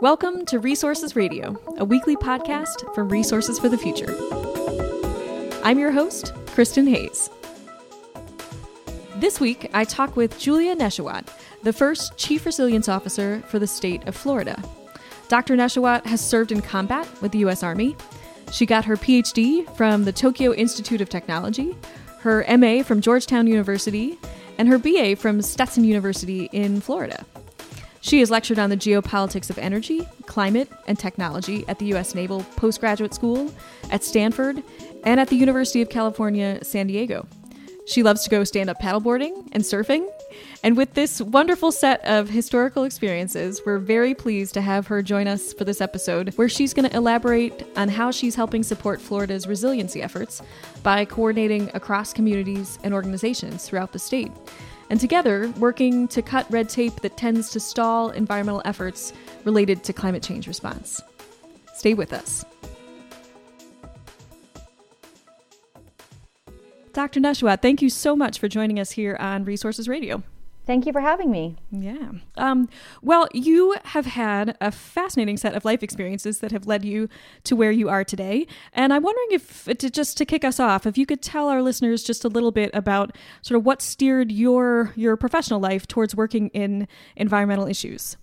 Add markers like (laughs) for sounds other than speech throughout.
Welcome to Resources Radio, a weekly podcast from Resources for the Future. I'm your host, Kristin Hayes. This week, I talk with Julia Nesheiwat, the first Chief Resilience Officer for the state of Florida. Dr. Nesheiwat has served in combat with the U.S. Army. She got her PhD from the Tokyo Institute of Technology, her MA from Georgetown University, and her BA from Stetson University in Florida. She has lectured on the geopolitics of energy, climate, and technology at the U.S. Naval Postgraduate School, at Stanford, and at the University of California, San Diego. She loves to go stand up paddleboarding and surfing. And with this wonderful set of historical experiences, we're very pleased to have her join us for this episode, where she's going to elaborate on how she's helping support Florida's resiliency efforts by coordinating across communities and organizations throughout the state and together working to cut red tape that tends to stall environmental efforts related to climate change response. Stay with us. Dr. Nesheiwat, thank you so much for joining us here on Resources Radio. Thank you for having me. Yeah. Um, well, you have had a fascinating set of life experiences that have led you to where you are today. And I'm wondering if, to, just to kick us off, if you could tell our listeners just a little bit about sort of what steered your your professional life towards working in environmental issues.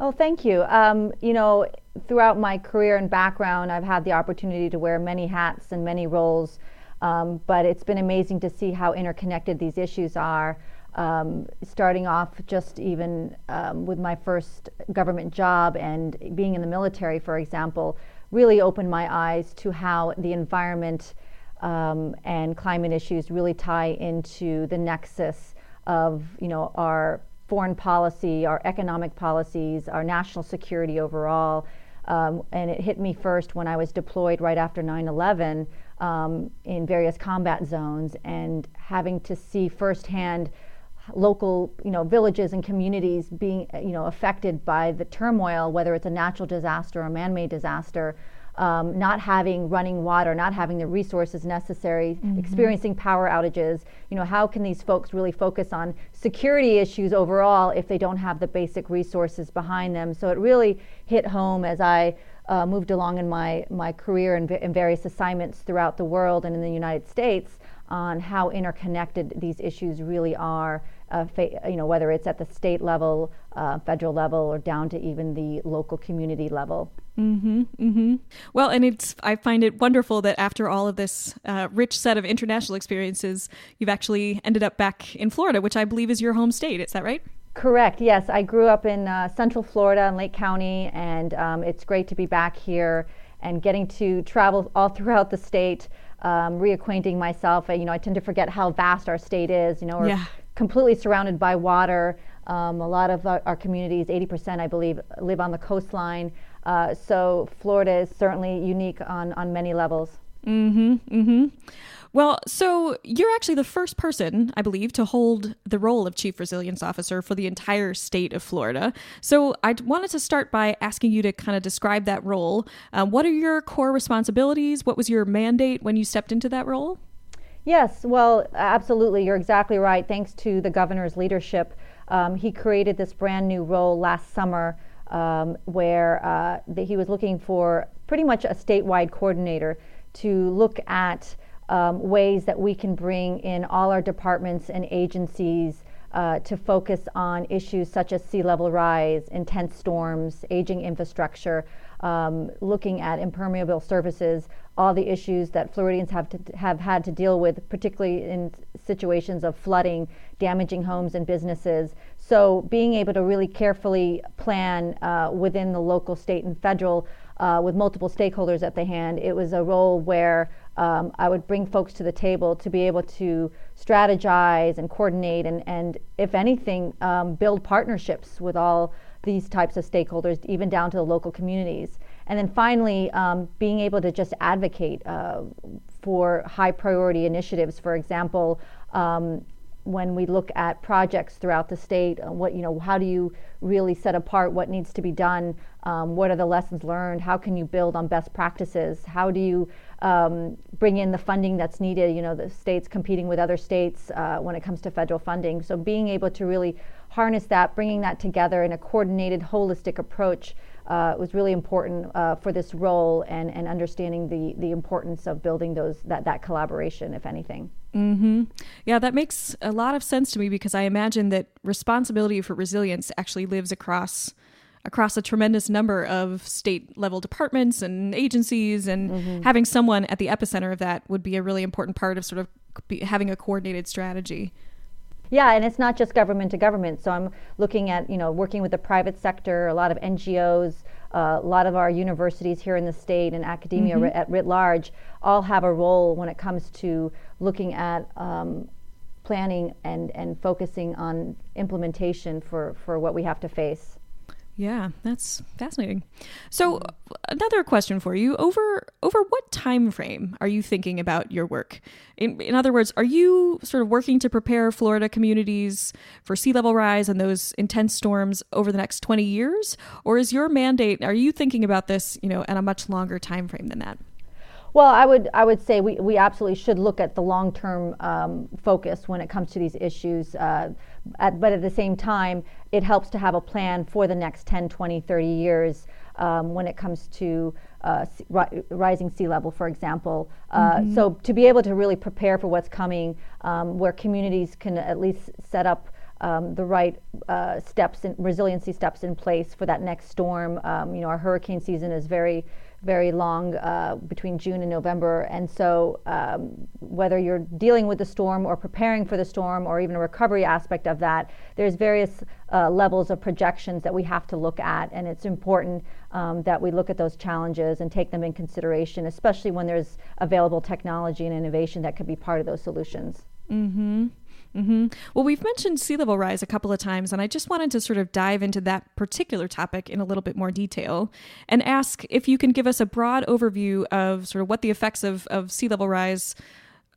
Oh, thank you. Um, you know, throughout my career and background, I've had the opportunity to wear many hats and many roles. Um, but it's been amazing to see how interconnected these issues are um, starting off just even um, with my first government job and being in the military, for example, really opened my eyes to how the environment um, and climate issues really tie into the nexus of you know our foreign policy, our economic policies, our national security overall. Um, and it hit me first when I was deployed right after 9 11 um, in various combat zones and having to see firsthand local you know villages and communities being you know affected by the turmoil whether it's a natural disaster or a man-made disaster um, not having running water, not having the resources necessary, mm-hmm. experiencing power outages. You know, how can these folks really focus on security issues overall if they don't have the basic resources behind them? So it really hit home as I uh, moved along in my my career in, in various assignments throughout the world and in the United States on how interconnected these issues really are uh, fa- you know, whether it's at the state level, uh, federal level, or down to even the local community level. Mm-hmm, mm-hmm. Well, and it's I find it wonderful that after all of this uh, rich set of international experiences, you've actually ended up back in Florida, which I believe is your home state. Is that right? Correct. Yes, I grew up in uh, Central Florida in Lake County, and um, it's great to be back here and getting to travel all (laughs) throughout the state. Um, reacquainting myself. You know, I tend to forget how vast our state is. You know, we're yeah completely surrounded by water. Um, a lot of our, our, communities, 80% I believe, live on the coastline. Uh, so Florida is certainly unique on, on many levels. Mm-hmm. Mm-hmm. Well, so you're actually the first person, I believe, to hold the role of Chief Resilience Officer for the entire state of Florida. So I wanted to start by asking you to kind of describe that role. Uh, what are your core responsibilities? What was your mandate when you stepped into that role? Yes, well, absolutely. You're exactly right. Thanks to the governor's leadership, um, he created this brand new role last summer um, where uh, he was looking for pretty much a statewide coordinator to look at um, ways that we can bring in all our departments and agencies uh, to focus on issues such as sea level rise, intense storms, aging infrastructure, um, looking at impermeable surfaces, all the issues that Floridians have to, have had to deal with, particularly in situations of flooding, damaging homes and businesses. So, being able to really carefully plan uh, within the local, state, and federal, uh, with multiple stakeholders at the hand, it was a role where um, I would bring folks to the table to be able to strategize and coordinate, and, and if anything, um, build partnerships with all these types of stakeholders, even down to the local communities. And then finally, um, being able to just advocate uh, for high priority initiatives. For example, um, when we look at projects throughout the state, uh, what you know, how do you really set apart what needs to be done? Um, what are the lessons learned? How can you build on best practices? How do you um, bring in the funding that's needed? You know, the states competing with other states uh, when it comes to federal funding. So being able to really harness that, bringing that together in a coordinated, holistic approach uh, was really important uh, for this role and, and understanding the, the importance of building those that, that collaboration, if anything. Mm-hmm. Yeah, that makes a lot of sense to me because I imagine that responsibility for resilience actually lives across across a tremendous number of state level departments and agencies and mm-hmm. having someone at the epicenter of that would be a really important part of sort of having a coordinated strategy. Yeah, and it's not just government to government. So I'm looking at, you know, working with the private sector, a lot of NGOs, uh, a lot of our universities here in the state and academia mm-hmm. at writ large all have a role when it comes to looking at um, planning and, and focusing on implementation for, for what we have to face. Yeah, that's fascinating. So, another question for you: over over what time frame are you thinking about your work? In, in other words, are you sort of working to prepare Florida communities for sea level rise and those intense storms over the next twenty years, or is your mandate? Are you thinking about this, you know, at a much longer time frame than that? Well, I would I would say we, we absolutely should look at the long term um, focus when it comes to these issues. Uh, at, but at the same time, it helps to have a plan for the next 10, 20, 30 years um, when it comes to uh, ri- rising sea level, for example. Uh, mm-hmm. So to be able to really prepare for what's coming, um, where communities can at least set up um, the right uh, steps and resiliency steps in place for that next storm. Um, you know, our hurricane season is very very long uh, between June and November. And so, um, whether you're dealing with the storm or preparing for the storm or even a recovery aspect of that, there's various uh, levels of projections that we have to look at. And it's important um, that we look at those challenges and take them in consideration, especially when there's available technology and innovation that could be part of those solutions. Mm-hmm. Mm-hmm. Well, we've mentioned sea level rise a couple of times, and I just wanted to sort of dive into that particular topic in a little bit more detail and ask if you can give us a broad overview of sort of what the effects of, of sea level rise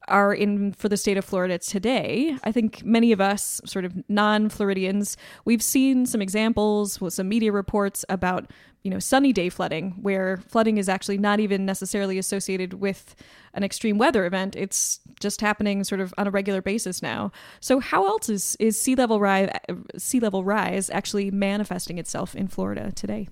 are in for the state of Florida today. I think many of us, sort of non-Floridians, we've seen some examples with some media reports about you know sunny day flooding, where flooding is actually not even necessarily associated with an extreme weather event. It's just happening sort of on a regular basis now. So how else is is sea level rise sea level rise actually manifesting itself in Florida today?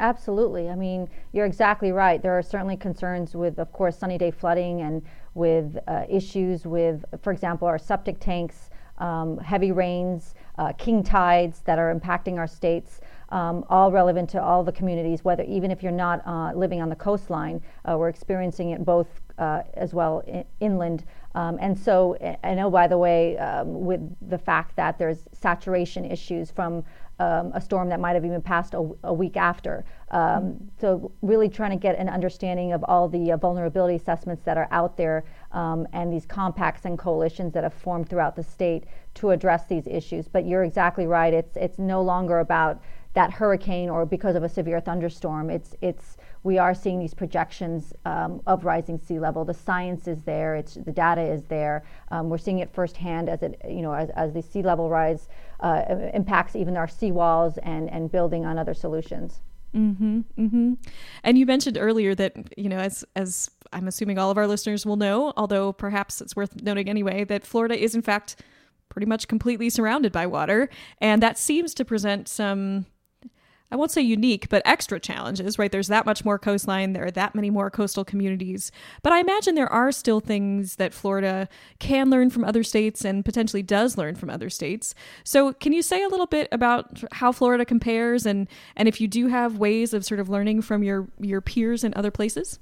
Absolutely. I mean, you're exactly right. There are certainly concerns with, of course, sunny day flooding and with uh, issues with, for example, our septic tanks, um, heavy rains, uh, king tides that are impacting our states. Um, all relevant to all the communities, whether even if you're not uh, living on the coastline, uh, we're experiencing it both uh, as well in, inland. Um, and so I know, by the way, um, with the fact that there's saturation issues from um, a storm that might have even passed a, a week after. Um, so, really trying to get an understanding of all the uh, vulnerability assessments that are out there um, and these compacts and coalitions that have formed throughout the state to address these issues. But you're exactly right. It's it's no longer about that hurricane or because of a severe thunderstorm. It's it's we are seeing these projections um, of rising sea level. The science is there. It's the data is there. Um, we're seeing it firsthand as it you know as, as the sea level rise uh, impacts even our seawalls and and building on other solutions. Mm-hmm, mm-hmm. And you mentioned earlier that you know, as as I'm assuming all of our listeners will know, although perhaps it's worth noting anyway, that Florida is in fact pretty much completely surrounded by water, and that seems to present some I won't say unique, but extra challenges, right? There's that much more coastline, there are that many more coastal communities. But I imagine there are still things that Florida can learn from other states and potentially does learn from other states. So, can you say a little bit about how Florida compares and and if you do have ways of sort of learning from your your peers in other places?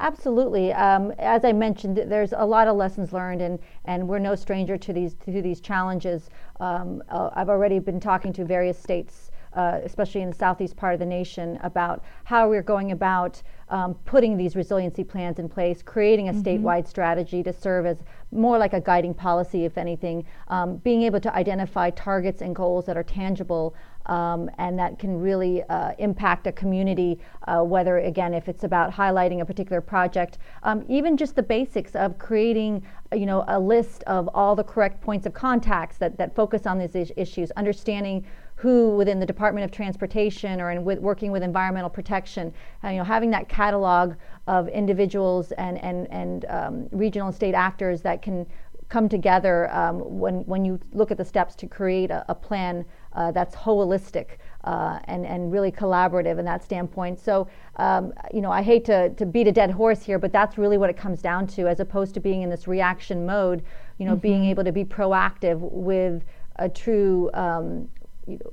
Absolutely. Um, as I mentioned, there's a lot of lessons learned, and, and we're no stranger to these to these challenges. Um, uh, I've already been talking to various states uh, especially in the southeast part of the nation, about how we're going about um, putting these resiliency plans in place, creating a mm-hmm. statewide strategy to serve as more like a guiding policy, if anything, um, being able to identify targets and goals that are tangible um, and that can really uh, impact a community, uh, whether, again, if it's about highlighting a particular project, um, even just the basics of creating you know, a list of all the correct points of contacts that, that focus on these is- issues, understanding who within the Department of Transportation or in with working with environmental protection, uh, you know, having that catalog of individuals and and and um, regional and state actors that can come together um, when when you look at the steps to create a, a plan uh, that's holistic uh, and, and really collaborative in that standpoint. So, um, you know, I hate to, to beat a dead horse here, but that's really what it comes down to, as opposed to being in this reaction mode, you know, mm-hmm. being able to be proactive with a true, um,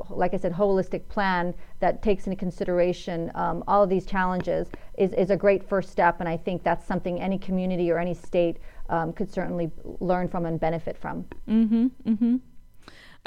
like I said, holistic plan that takes into consideration um, all of these challenges is, is a great first step. And I think that's something any community or any state um, could certainly learn from and benefit from. Mm-hmm, mm-hmm.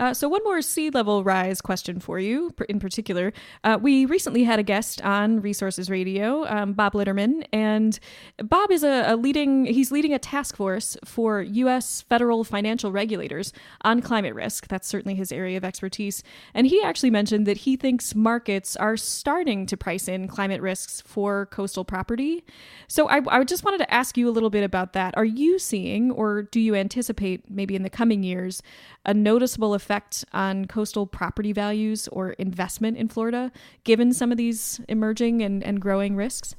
Uh, so, one more sea level rise question for you in particular. Uh, we recently had a guest on Resources Radio, um, Bob Litterman, and Bob is a, a, leading, he's leading a task force for U.S. federal financial regulators on climate risk. That's certainly his area of expertise. And he actually mentioned that he thinks markets are starting to price in climate risks for coastal property. So, I, I just wanted to ask you a little bit about that. Are you seeing, or do you anticipate maybe in the coming years, a noticeable effect on coastal property values or investment in Florida, given some of these emerging and, and growing risks?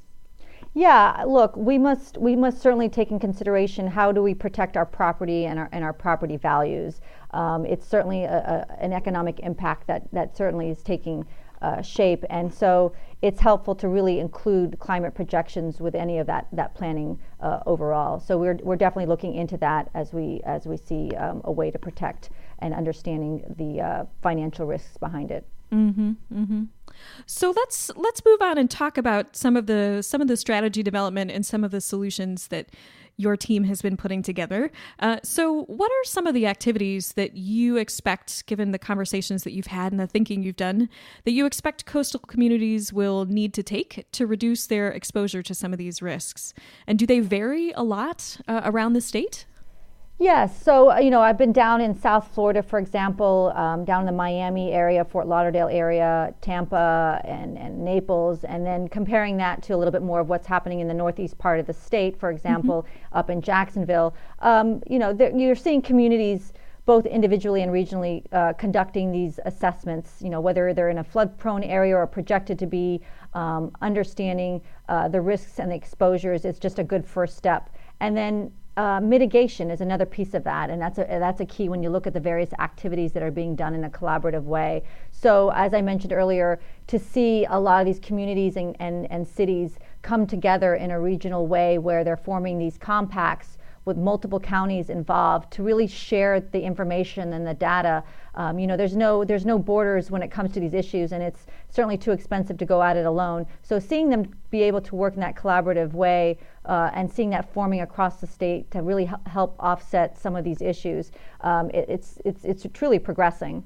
Yeah, look, we must we must certainly take in consideration how do we protect our property and our and our property values. Um, it's certainly a, a, an economic impact that that certainly is taking uh, shape. And so it's helpful to really include climate projections with any of that that planning uh, overall. So we're we're definitely looking into that as we as we see um, a way to protect and understanding the uh, financial risks behind it. Mm-hmm, mm-hmm. So let's let's move on and talk about some of the some of the strategy development and some of the solutions that your team has been putting together. Uh, so, what are some of the activities that you expect, given the conversations that you've had and the thinking you've done, that you expect coastal communities will need to take to reduce their exposure to some of these risks? And do they vary a lot uh, around the state? Yes. So, uh, you know, I've been down in South Florida, for example, um, down in the Miami area, Fort Lauderdale area, Tampa, and, and Naples, and then comparing that to a little bit more of what's happening in the northeast part of the state, for example, mm-hmm. up in Jacksonville. Um, you know, you're seeing communities both individually and regionally uh, conducting these assessments, you know, whether they're in a flood prone area or projected to be, um, understanding uh, the risks and the exposures is just a good first step. And then uh, mitigation is another piece of that, and that's a that's a key when you look at the various activities that are being done in a collaborative way. So, as I mentioned earlier, to see a lot of these communities and, and, and cities come together in a regional way where they're forming these compacts with multiple counties involved to really share the information and the data. Um, you know, there's no there's no borders when it comes to these issues, and it's certainly too expensive to go at it alone. So seeing them be able to work in that collaborative way uh, and seeing that forming across the state to really help offset some of these issues, um, it, it's it's it's truly progressing.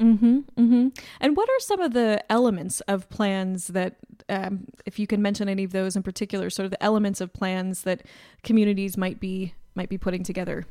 Mm-hmm, mm-hmm. And what are some of the elements of plans that, um, if you can mention any of those in particular, sort of the elements of plans that communities might be might be putting together?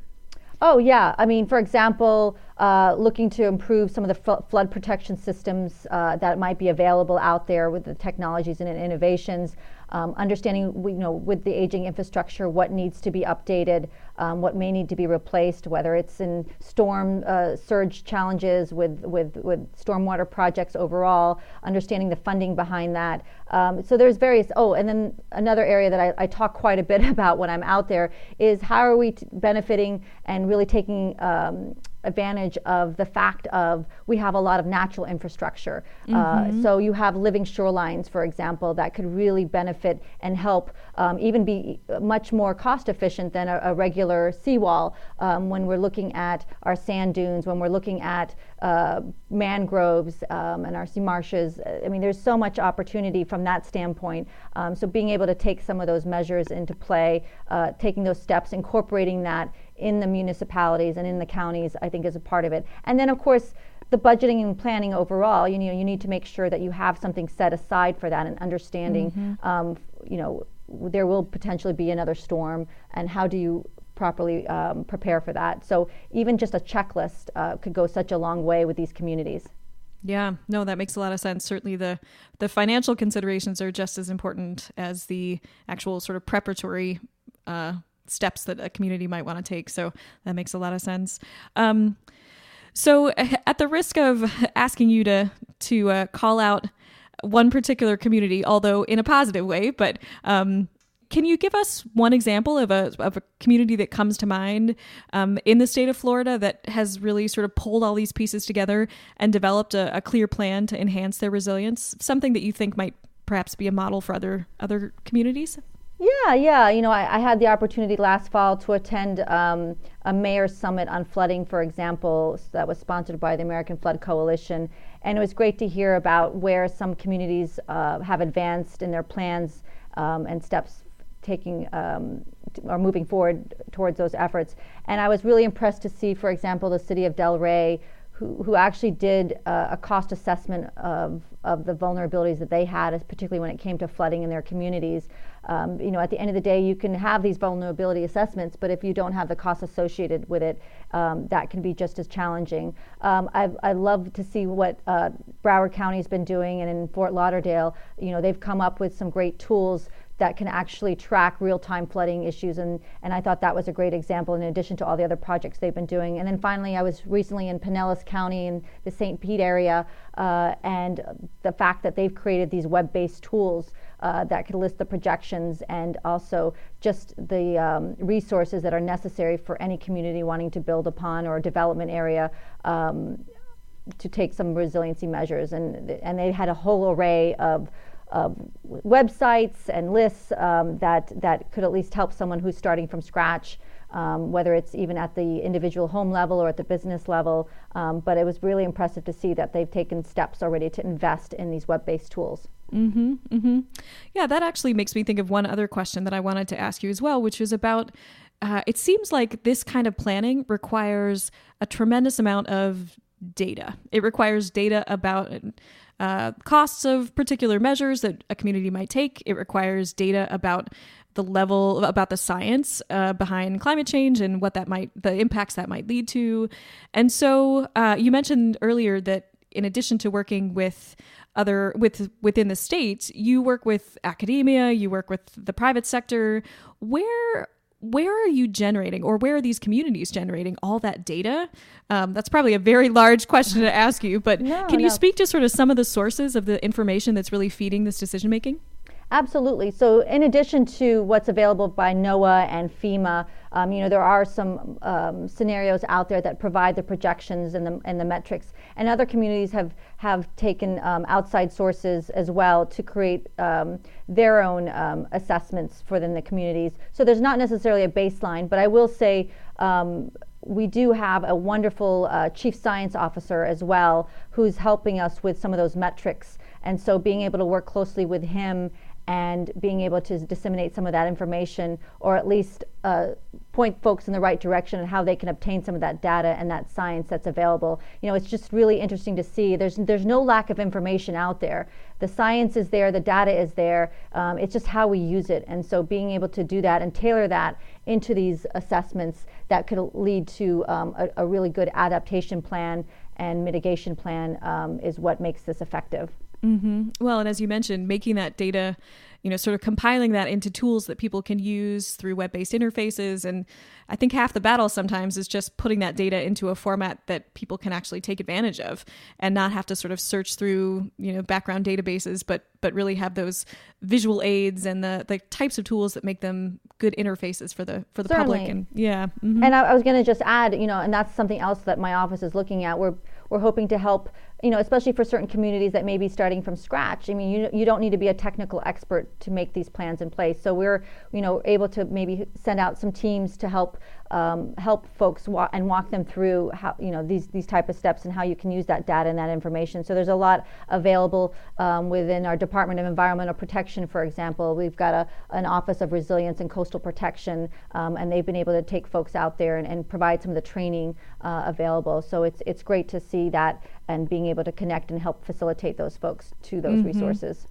Oh yeah, I mean, for example, uh, looking to improve some of the f- flood protection systems uh, that might be available out there with the technologies and innovations um, understanding, you know, with the aging infrastructure, what needs to be updated, um, what may need to be replaced, whether it's in storm uh, surge challenges with, with, with stormwater projects overall, understanding the funding behind that. Um, so there's various, oh, and then another area that I, I, talk quite a bit (laughs) about when I'm out there is how are we t- benefiting and really taking um, advantage of the fact of we have a lot of natural infrastructure. Uh, mm-hmm. Uh, so you have living shorelines, for example, that could really benefit and help um, even be much more cost efficient than a, a regular seawall um, when we're looking at our sand dunes, when we're looking at uh, mangroves um, and our sea marshes. I mean, there's so much opportunity from that standpoint. Um, so being able to take some of those measures into play, uh, taking those steps, incorporating that in the municipalities and in the counties, I think is a part of it. And then, of course, the budgeting and planning overall, you know, you need to make sure that you have something set aside for that and understanding, mm-hmm. um, you know, there will potentially be another storm, and how do you properly um, prepare for that? So even just a checklist uh, could go such a long way with these communities. Yeah, no, that makes a lot of sense. Certainly, the the financial considerations are just as important as the actual sort of preparatory uh, steps that a community might want to take. So that makes a lot of sense. Um, so, at the risk of asking you to to uh, call out one particular community, although in a positive way, but um, can you give us one example of a, of a community that comes to mind um, in the state of Florida that has really sort of pulled all these pieces together and developed a, a clear plan to enhance their resilience? Something that you think might perhaps be a model for other other communities? Yeah, yeah. You know, I, I, had the opportunity last fall to attend um, a mayor's summit on flooding, for example, that was sponsored by the American Flood Coalition. And it was great to hear about where some communities uh, have advanced in their plans um, and steps taking um, or moving forward towards those efforts. And I was really impressed to see, for example, the city of Delray who, who actually did uh, a cost assessment of, of the vulnerabilities that they had, particularly when it came to flooding in their communities. Um, you know, at the end of the day, you can have these vulnerability assessments, but if you don't have the costs associated with it, um, that can be just as challenging. Um, I, I love to see what uh, Broward County has been doing, and in Fort Lauderdale, you know, they've come up with some great tools that can actually track real-time flooding issues and, and I thought that was a great example in addition to all the other projects they've been doing. And then finally I was recently in Pinellas County in the St. Pete area uh, and the fact that they've created these web-based tools uh, that could list the projections and also just the um, resources that are necessary for any community wanting to build upon or development area um, to take some resiliency measures. And, and they had a whole array of of websites and lists um, that, that could at least help someone who's starting from scratch, um, whether it's even at the individual home level or at the business level. Um, but it was really impressive to see that they've taken steps already to invest in these web based tools. Mm-hmm, mm-hmm. Yeah, that actually makes me think of one other question that I wanted to ask you as well, which is about uh, it seems like this kind of planning requires a tremendous amount of data. It requires data about uh, costs of particular measures that a community might take. It requires data about the level about the science uh, behind climate change and what that might the impacts that might lead to and so uh, you mentioned earlier that in addition to working with other with within the state you work with academia you work with the private sector where where are you generating or where are these communities generating all that data? Um, that's probably a very large question to ask you, but no, can you no. speak to sort of some of the sources of the information that's really feeding this decision making? Absolutely. So, in addition to what's available by NOAA and FEMA, um, you know there are some um, scenarios out there that provide the projections and the and the metrics, and other communities have have taken um, outside sources as well to create um, their own um, assessments for the communities. So there's not necessarily a baseline, but I will say um, we do have a wonderful uh, chief science officer as well who's helping us with some of those metrics. And so being able to work closely with him and being able to disseminate some of that information or at least uh, point folks in the right direction and how they can obtain some of that data and that science that's available. You know, it's just really interesting to see. There's there's no lack of information out there. The science is there, the data is there. Um, it's just how we use it. And so being able to do that and tailor that into these assessments that could lead to um, a, a, really good adaptation plan and mitigation plan um, is what makes this effective. Mm-hmm. Well, and as you mentioned, making that data, you know, sort of compiling that into tools that people can use through web based interfaces. And I think half the battle sometimes is just putting that data into a format that people can actually take advantage of and not have to sort of search through, you know, background databases, but but really have those visual aids and the, the types of tools that make them good interfaces for the for the Certainly. public. And yeah. Mm-hmm. And I, I was going to just add, you know, and that's something else that my office is looking at. We're we're hoping to help you know, especially for certain communities that may be starting from scratch. I mean, you, you don't need to be a technical expert to make these plans in place. So we're, you know, able to maybe send out some teams to help um, help folks wa- and walk them through how, you know, these these type of steps and how you can use that data and that information. So there's a lot available um, within our Department of Environmental Protection, for example. We've got a, an Office of Resilience and Coastal Protection, um, and they've been able to take folks out there and, and provide some of the training uh, available. So it's it's great to see that and being able to connect and help facilitate those folks to those mm-hmm. resources.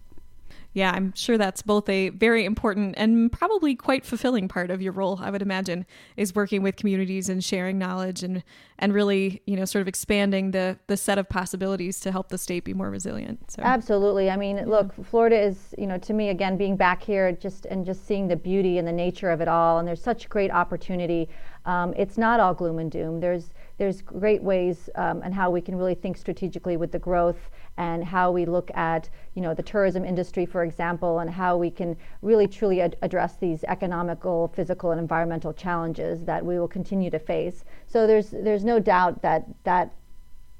Yeah, I'm sure that's both a very important and probably quite fulfilling part of your role, I would imagine, is working with communities and sharing knowledge and and really, you know, sort of expanding the the set of possibilities to help the state be more resilient. So Absolutely. I mean, look, Florida is, you know, to me again being back here just and just seeing the beauty and the nature of it all and there's such great opportunity. Um, it's not all gloom and doom. There's there's great ways um, and how we can really think strategically with the growth and how we look at you know the tourism industry, for example, and how we can really truly ad- address these economical, physical, and environmental challenges that we will continue to face. So there's there's no doubt that that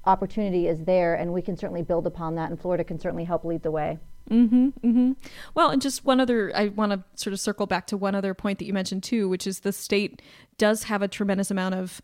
opportunity is there, and we can certainly build upon that, and Florida can certainly help lead the way. Mm-hmm, mm-hmm. Well, and just one other, I want to sort of circle back to one other point that you mentioned too, which is the state does have a tremendous amount of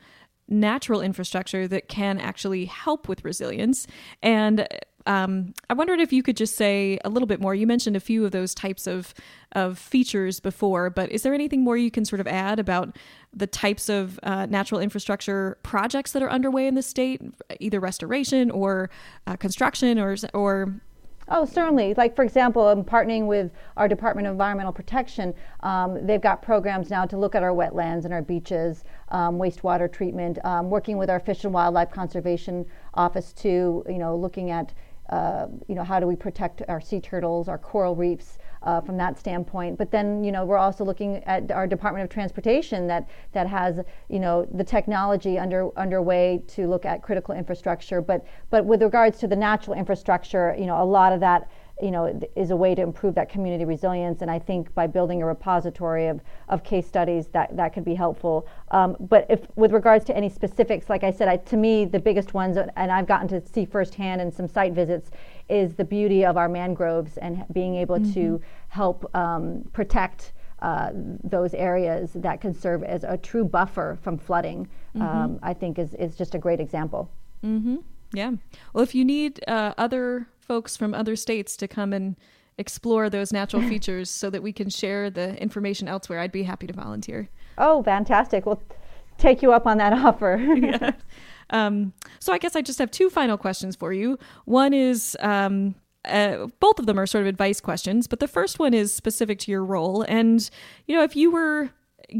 natural infrastructure that can actually help with resilience. And um, I wondered if you could just say a little bit more. You mentioned a few of those types of of features before, but is there anything more you can sort of add about the types of uh, natural infrastructure projects that are underway in the state, either restoration or uh, construction, or or Oh, certainly. Like, for example, I'm partnering with our Department of Environmental Protection. Um, they've got programs now to look at our wetlands and our beaches, um, wastewater treatment, um, working with our Fish and Wildlife Conservation Office to, you know, looking at uh, you know, how do we protect our sea turtles, our coral reefs uh, from that standpoint? But then, you know, we're also looking at our Department of Transportation that that has, you know, the technology under underway to look at critical infrastructure. But but with regards to the natural infrastructure, you know, a lot of that you know, is a way to improve that community resilience. And I think by building a repository of, of case studies, that, that could be helpful. Um, but if with regards to any specifics, like I said, I, to me, the biggest ones, and I've gotten to see firsthand in some site visits, is the beauty of our mangroves and being able mm-hmm. to help um, protect uh, those areas that can serve as a true buffer from flooding, mm-hmm. um, I think is, is just a great example. Mm-hmm. Yeah. Well, if you need uh, other folks from other states to come and explore those natural (laughs) features so that we can share the information elsewhere, I'd be happy to volunteer. Oh, fantastic. We'll take you up on that (laughs) offer. (laughs) yeah. Um, so I guess I just have two final questions for you. One is um, uh, both of them are sort of advice questions, but the first one is specific to your role. And, you know, if you were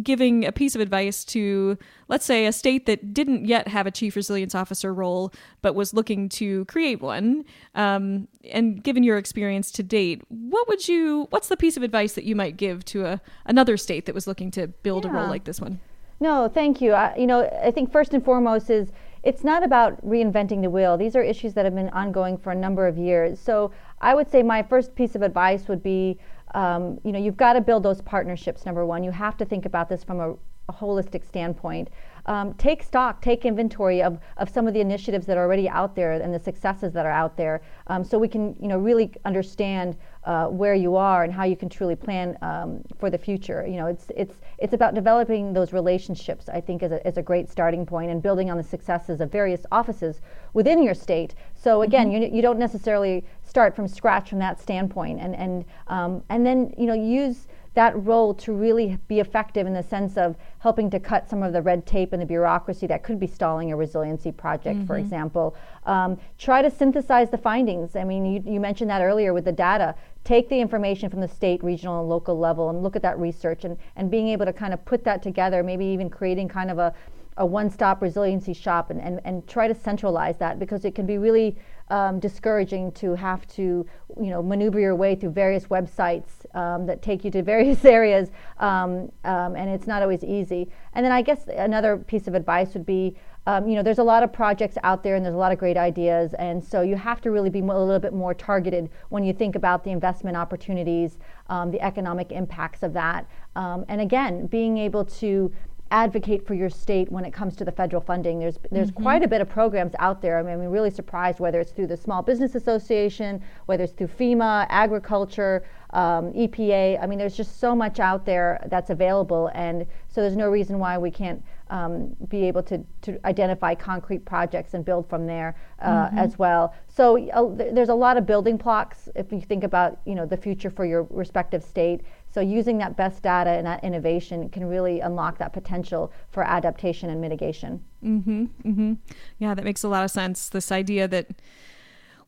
giving a piece of advice to, let's say, a state that didn't yet have a chief resilience officer role, but was looking to create one, um, and given your experience to date, what would you? What's the piece of advice that you might give to a another state that was looking to build yeah. a role like this one? No, thank you. I, you know, I think first and foremost is it's not about reinventing the wheel. These are issues that have been ongoing for a number of years. So I would say my first piece of advice would be um, you know, you've got to build those partnerships. Number one, you have to think about this from a, a holistic standpoint. Um, take stock, take inventory of, of some of the initiatives that are already out there and the successes that are out there, um, so we can, you know, really understand uh, where you are and how you can truly plan um, for the future. You know, it's it's it's about developing those relationships. I think is a, is a great starting point and building on the successes of various offices within your state. So again, mm-hmm. you you don't necessarily start from scratch from that standpoint, and and um, and then you know use that role to really be effective in the sense of helping to cut some of the red tape and the bureaucracy that could be stalling a resiliency project, mm-hmm. for example. Um, try to synthesize the findings. I mean, you, you mentioned that earlier with the data. Take the information from the state, regional, and local level and look at that research and, and being able to kind of put that together, maybe even creating kind of a, a one stop resiliency shop and, and, and try to centralize that because it can be really um, discouraging to have to, you know, maneuver your way through various websites um, that take you to (laughs) various areas, um, um, and it's not always easy. And then I guess another piece of advice would be, um, you know, there's a lot of projects out there, and there's a lot of great ideas, and so you have to really be a little bit more targeted when you think about the investment opportunities, um, the economic impacts of that, and again, being able to advocate for your state when it comes to the federal funding. There's there's mm-hmm. quite a bit of programs out there. I mean, I'm really surprised whether it's through the Small Business Association, whether it's through FEMA, agriculture, um, EPA. I mean, there's just so much out there that's available, and so there's no reason why we can't um, be able to, to identify concrete projects and build from there uh, mm-hmm. as well. So uh, there's a lot of building blocks if you think about you know the future for your respective state. So using that best data and that innovation can really unlock that potential for adaptation and mitigation. Mm-hmm, mm-hmm. Yeah, that makes a lot of sense. This idea that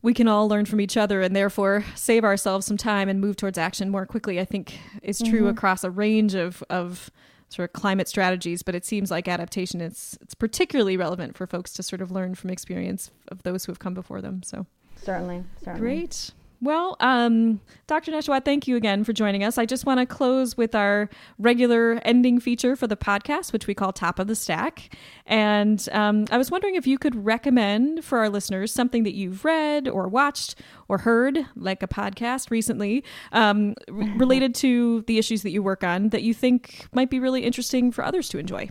we can all learn from each other and therefore save ourselves some time and move towards action more quickly, I think is true mm-hmm. across a range of, of sort of climate strategies, but it seems like adaptation is it's particularly relevant for folks to sort of learn from experience of those who have come before them. So certainly, certainly. Great. Well, um, Dr. Nesheiwat, thank you again for joining us. I just want to close with our regular ending feature for the podcast, which we call Top of the Stack. And um, I was wondering if you could recommend for our listeners something that you've read or watched or heard, like a podcast recently, um, (laughs) related to the issues that you work on that you think might be really interesting for others to enjoy.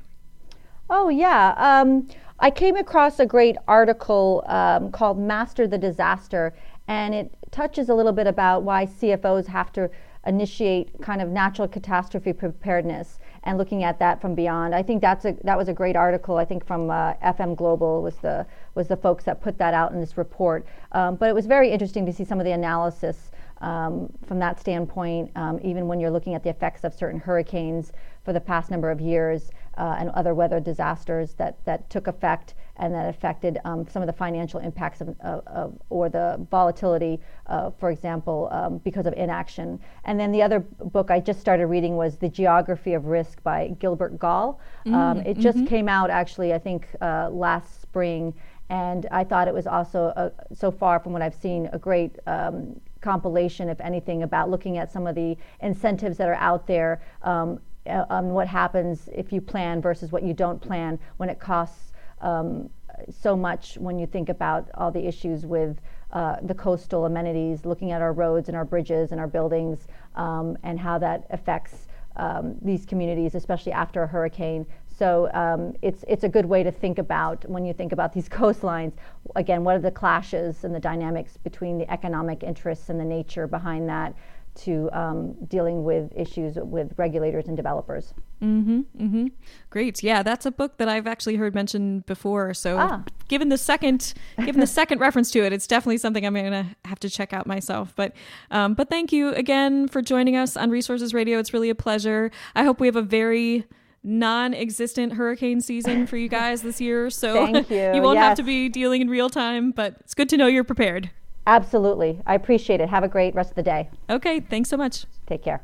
Oh, yeah. Um, I came across a great article um, called Master the Disaster and it touches a little bit about why CFOs have to initiate kind of natural catastrophe preparedness and looking at that from beyond. I think that's a that was a great article. I think from uh, FM Global was the was the folks that put that out in this report. Um, but it was very interesting to see some of the analysis um, from that standpoint. Um, even when you're looking at the effects of certain hurricanes for the past number of years uh, and other weather disasters that that took effect and that affected um, some of the financial impacts of, of or the volatility, uh, for example, um, because of inaction. And then the other book I just started reading was The Geography of Risk by Gilbert Gaul. Mm-hmm. Um, it just mm-hmm. came out actually, I think, uh, last spring. And I thought it was also, a, so far from what I've seen, a great um, compilation, if anything, about looking at some of the incentives that are out there um, uh, on what happens if you plan versus what you don't plan when it costs um, so much when you think about all the issues with uh, the coastal amenities, looking at our roads and our bridges and our buildings, um, and how that affects um, these communities, especially after a hurricane. So um, it's it's a good way to think about when you think about these (laughs) coastlines. Again, what are the clashes and the dynamics between the economic interests and the nature behind that? to um, dealing with issues with regulators and developers. Mm-hmm, mm-hmm. Great. Yeah, that's a book that I've actually heard mentioned before. So, ah. given the second, given the second (laughs) reference to it, it's definitely something I'm going to have to check out myself. But, um, but thank you again for joining us on Resources Radio. It's really a pleasure. I hope we have a very non-existent hurricane season for you guys this year (laughs) so (laughs) you. you won't yes. have to be dealing in real time but it's good to know you're prepared Absolutely. I appreciate it. Have a great rest of the day. Okay. Thanks so much. Take care.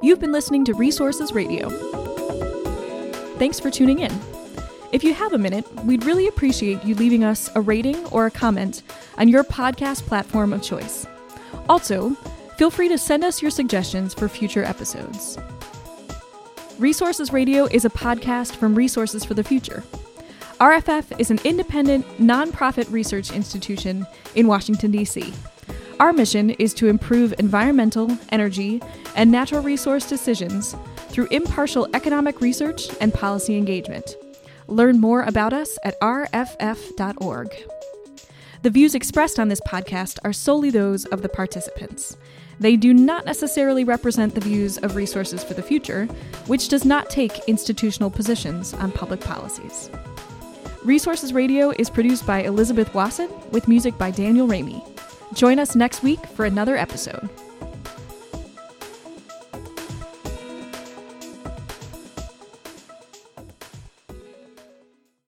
You've been listening to Resources Radio. Thanks for tuning in. If you have a minute, we'd really appreciate you leaving us a rating or a comment on your podcast platform of choice. Also, feel free to send us your suggestions for future episodes. Resources Radio is a podcast from Resources for the Future. RFF is an independent, nonprofit research institution in Washington, D.C. Our mission is to improve environmental, energy, and natural resource decisions through impartial economic research and policy engagement. Learn more about us at rff.org. The views expressed on this podcast are solely those of the participants. They do not necessarily represent the views of Resources for the Future, which does not take institutional positions on public policies. Resources Radio is produced by Elizabeth Wasson with music by Daniel Ramey. Join us next week for another episode.